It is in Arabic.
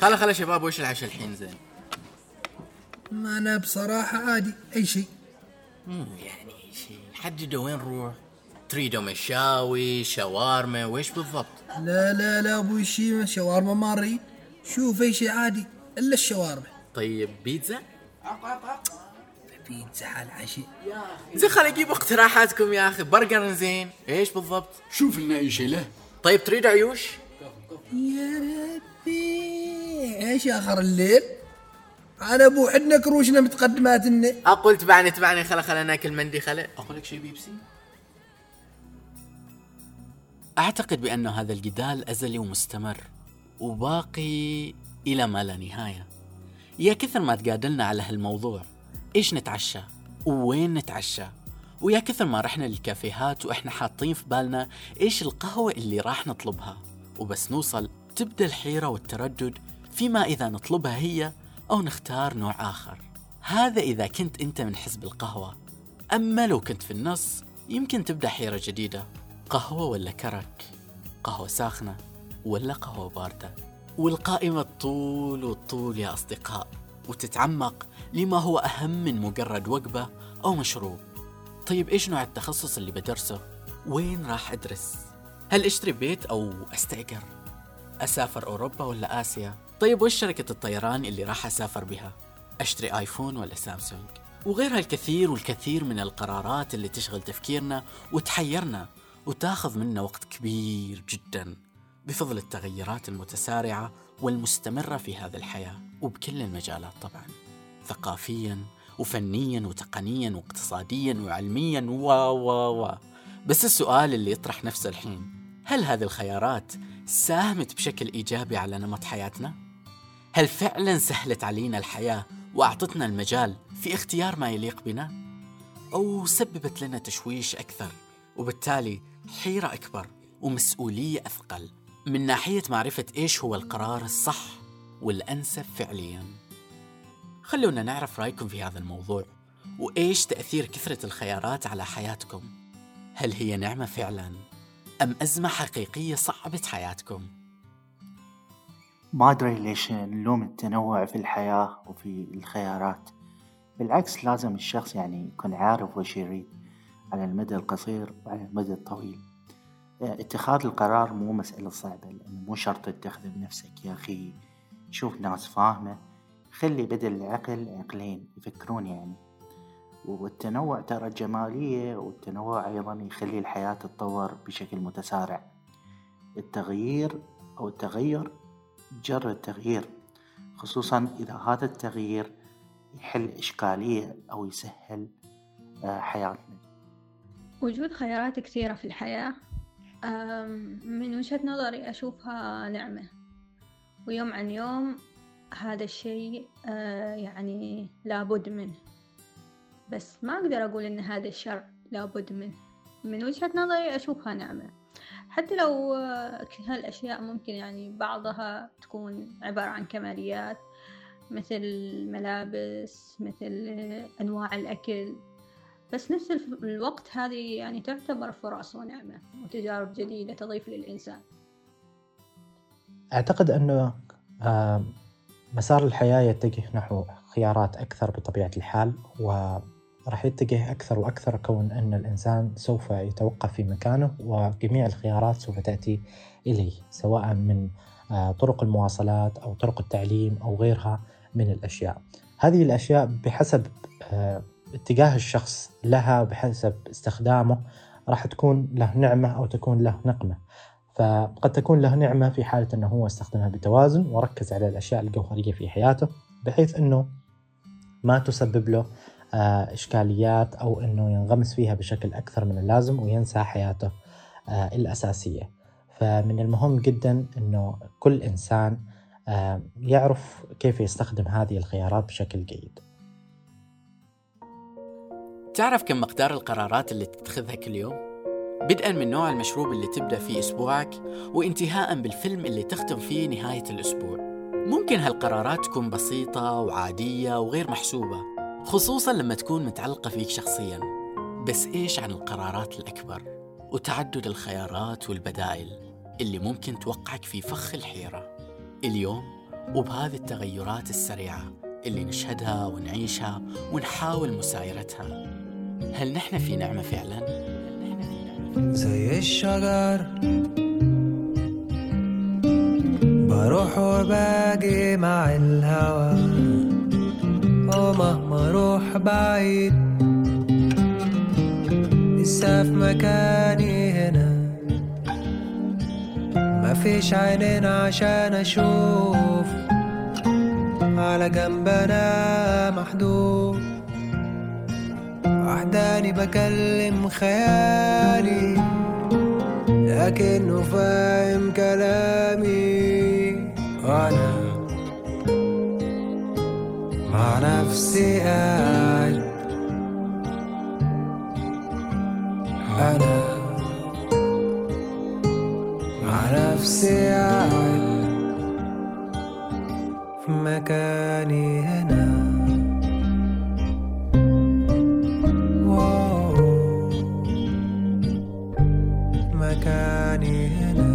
خلا خلا شباب وش العشاء الحين زين؟ ما أنا بصراحة عادي أي شيء. مو يعني شيء. حددوا وين نروح؟ تريدوا مشاوي شاورما ويش بالضبط؟ لا لا لا أبوي شيء شاورما ما نريد شوف أي شيء عادي إلا الشاورما. طيب بيتزا؟ بيتزا على العشاء. زين خل أجيب اقتراحاتكم يا أخي. برجر زين إيش بالضبط؟ شوف لنا أي شيء له. طيب تريد عيوش؟ يا ربي إيش آخر الليل؟ أنا أبو حدنا كروشنا متقدمات لنا أقول تبعني تبعني خلا خلا ناكل مندي خلا. أقول لك شيء بيبسي؟ أعتقد بأن هذا الجدال أزلي ومستمر وباقي إلى ما لا نهاية. يا كثر ما تجادلنا على هالموضوع. إيش نتعشى؟ ووين نتعشى؟ ويا كثر ما رحنا للكافيهات وإحنا حاطين في بالنا إيش القهوة اللي راح نطلبها. وبس نوصل تبدأ الحيرة والتردد فيما إذا نطلبها هي أو نختار نوع آخر هذا إذا كنت أنت من حزب القهوة أما لو كنت في النص يمكن تبدأ حيرة جديدة قهوة ولا كرك قهوة ساخنة ولا قهوة باردة والقائمة طول والطول يا أصدقاء وتتعمق لما هو أهم من مجرد وجبة أو مشروب طيب إيش نوع التخصص اللي بدرسه؟ وين راح أدرس؟ هل أشتري بيت أو أستأجر؟ أسافر أوروبا ولا آسيا؟ طيب وش شركة الطيران اللي راح أسافر بها؟ أشتري آيفون ولا سامسونج؟ وغيرها الكثير والكثير من القرارات اللي تشغل تفكيرنا وتحيرنا وتاخذ منا وقت كبير جدا بفضل التغيرات المتسارعة والمستمرة في هذه الحياة وبكل المجالات طبعا ثقافيا وفنيا وتقنيا واقتصاديا وعلميا و و و بس السؤال اللي يطرح نفسه الحين هل هذه الخيارات ساهمت بشكل إيجابي على نمط حياتنا؟ هل فعلا سهلت علينا الحياة وأعطتنا المجال في اختيار ما يليق بنا؟ أو سببت لنا تشويش أكثر وبالتالي حيرة أكبر ومسؤولية أثقل. من ناحية معرفة إيش هو القرار الصح والأنسب فعليا. خلونا نعرف رأيكم في هذا الموضوع وإيش تأثير كثرة الخيارات على حياتكم؟ هل هي نعمة فعلا أم أزمة حقيقية صعبت حياتكم؟ ما أدري ليش نلوم التنوع في الحياة وفي الخيارات. بالعكس لازم الشخص يعني يكون عارف وش يريد على المدى القصير وعلى المدى الطويل. اتخاذ القرار مو مسألة صعبة لأنه مو شرط تتخذه بنفسك يا أخي. شوف ناس فاهمة. خلي بدل العقل عقلين يفكرون يعني. والتنوع ترى جمالية والتنوع أيضا يخلي الحياة تتطور بشكل متسارع. التغيير أو التغير مجرد تغيير خصوصا إذا هذا التغيير يحل إشكالية أو يسهل آه، حياتنا. وجود خيارات كثيرة في الحياة من وجهة نظري أشوفها نعمة. ويوم عن يوم هذا الشيء آه، يعني لابد منه. بس ما أقدر أقول إن هذا الشر لابد منه. من وجهة نظري أشوفها نعمة. حتى لو آه، هالأشياء ممكن يعني بعضها تكون عبارة عن كماليات مثل الملابس مثل أنواع الأكل. بس نفس الوقت هذه يعني تعتبر فرص ونعمة وتجارب جديدة تضيف للإنسان. أعتقد أنه مسار الحياة يتجه نحو خيارات أكثر بطبيعة الحال وراح يتجه أكثر وأكثر كون أن الإنسان سوف يتوقف في مكانه وجميع الخيارات سوف تأتي إليه سواء من طرق المواصلات أو طرق التعليم أو غيرها من الأشياء. هذه الأشياء بحسب اتجاه الشخص لها بحسب استخدامه راح تكون له نعمة أو تكون له نقمة. فقد تكون له نعمة في حالة أنه هو استخدمها بتوازن وركز على الأشياء الجوهرية في حياته بحيث أنه ما تسبب له آه، إشكاليات أو أنه ينغمس فيها بشكل أكثر من اللازم وينسى حياته آه، الأساسية. فمن المهم جدا أنه كل إنسان آه، يعرف كيف يستخدم هذه الخيارات بشكل جيد. تعرف كم مقدار القرارات اللي تتخذها كل يوم؟ بدءا من نوع المشروب اللي تبدأ فيه أسبوعك وانتهاء بالفيلم اللي تختم فيه نهاية الأسبوع. ممكن هالقرارات تكون بسيطة وعادية وغير محسوبة. خصوصا لما تكون متعلقة فيك شخصيا. بس إيش عن القرارات الأكبر وتعدد الخيارات والبدائل اللي ممكن توقعك في فخ الحيرة؟ اليوم وبهذه التغيرات السريعة اللي نشهدها ونعيشها ونحاول مسايرتها. هل نحن في نعمة فعلا؟ زي الشجر. بروح وباجي مع الهوى. ومهما أروح بعيد. لسه في مكاني هنا. مفيش عينين عشان أشوف. على جنب أنا محدود. وحداني بكلم خيالي. لكنه فاهم كلامي. وأنا مع نفسي قاعد أنا مع نفسي قاعد في مكاني هنا. مكاني هنا.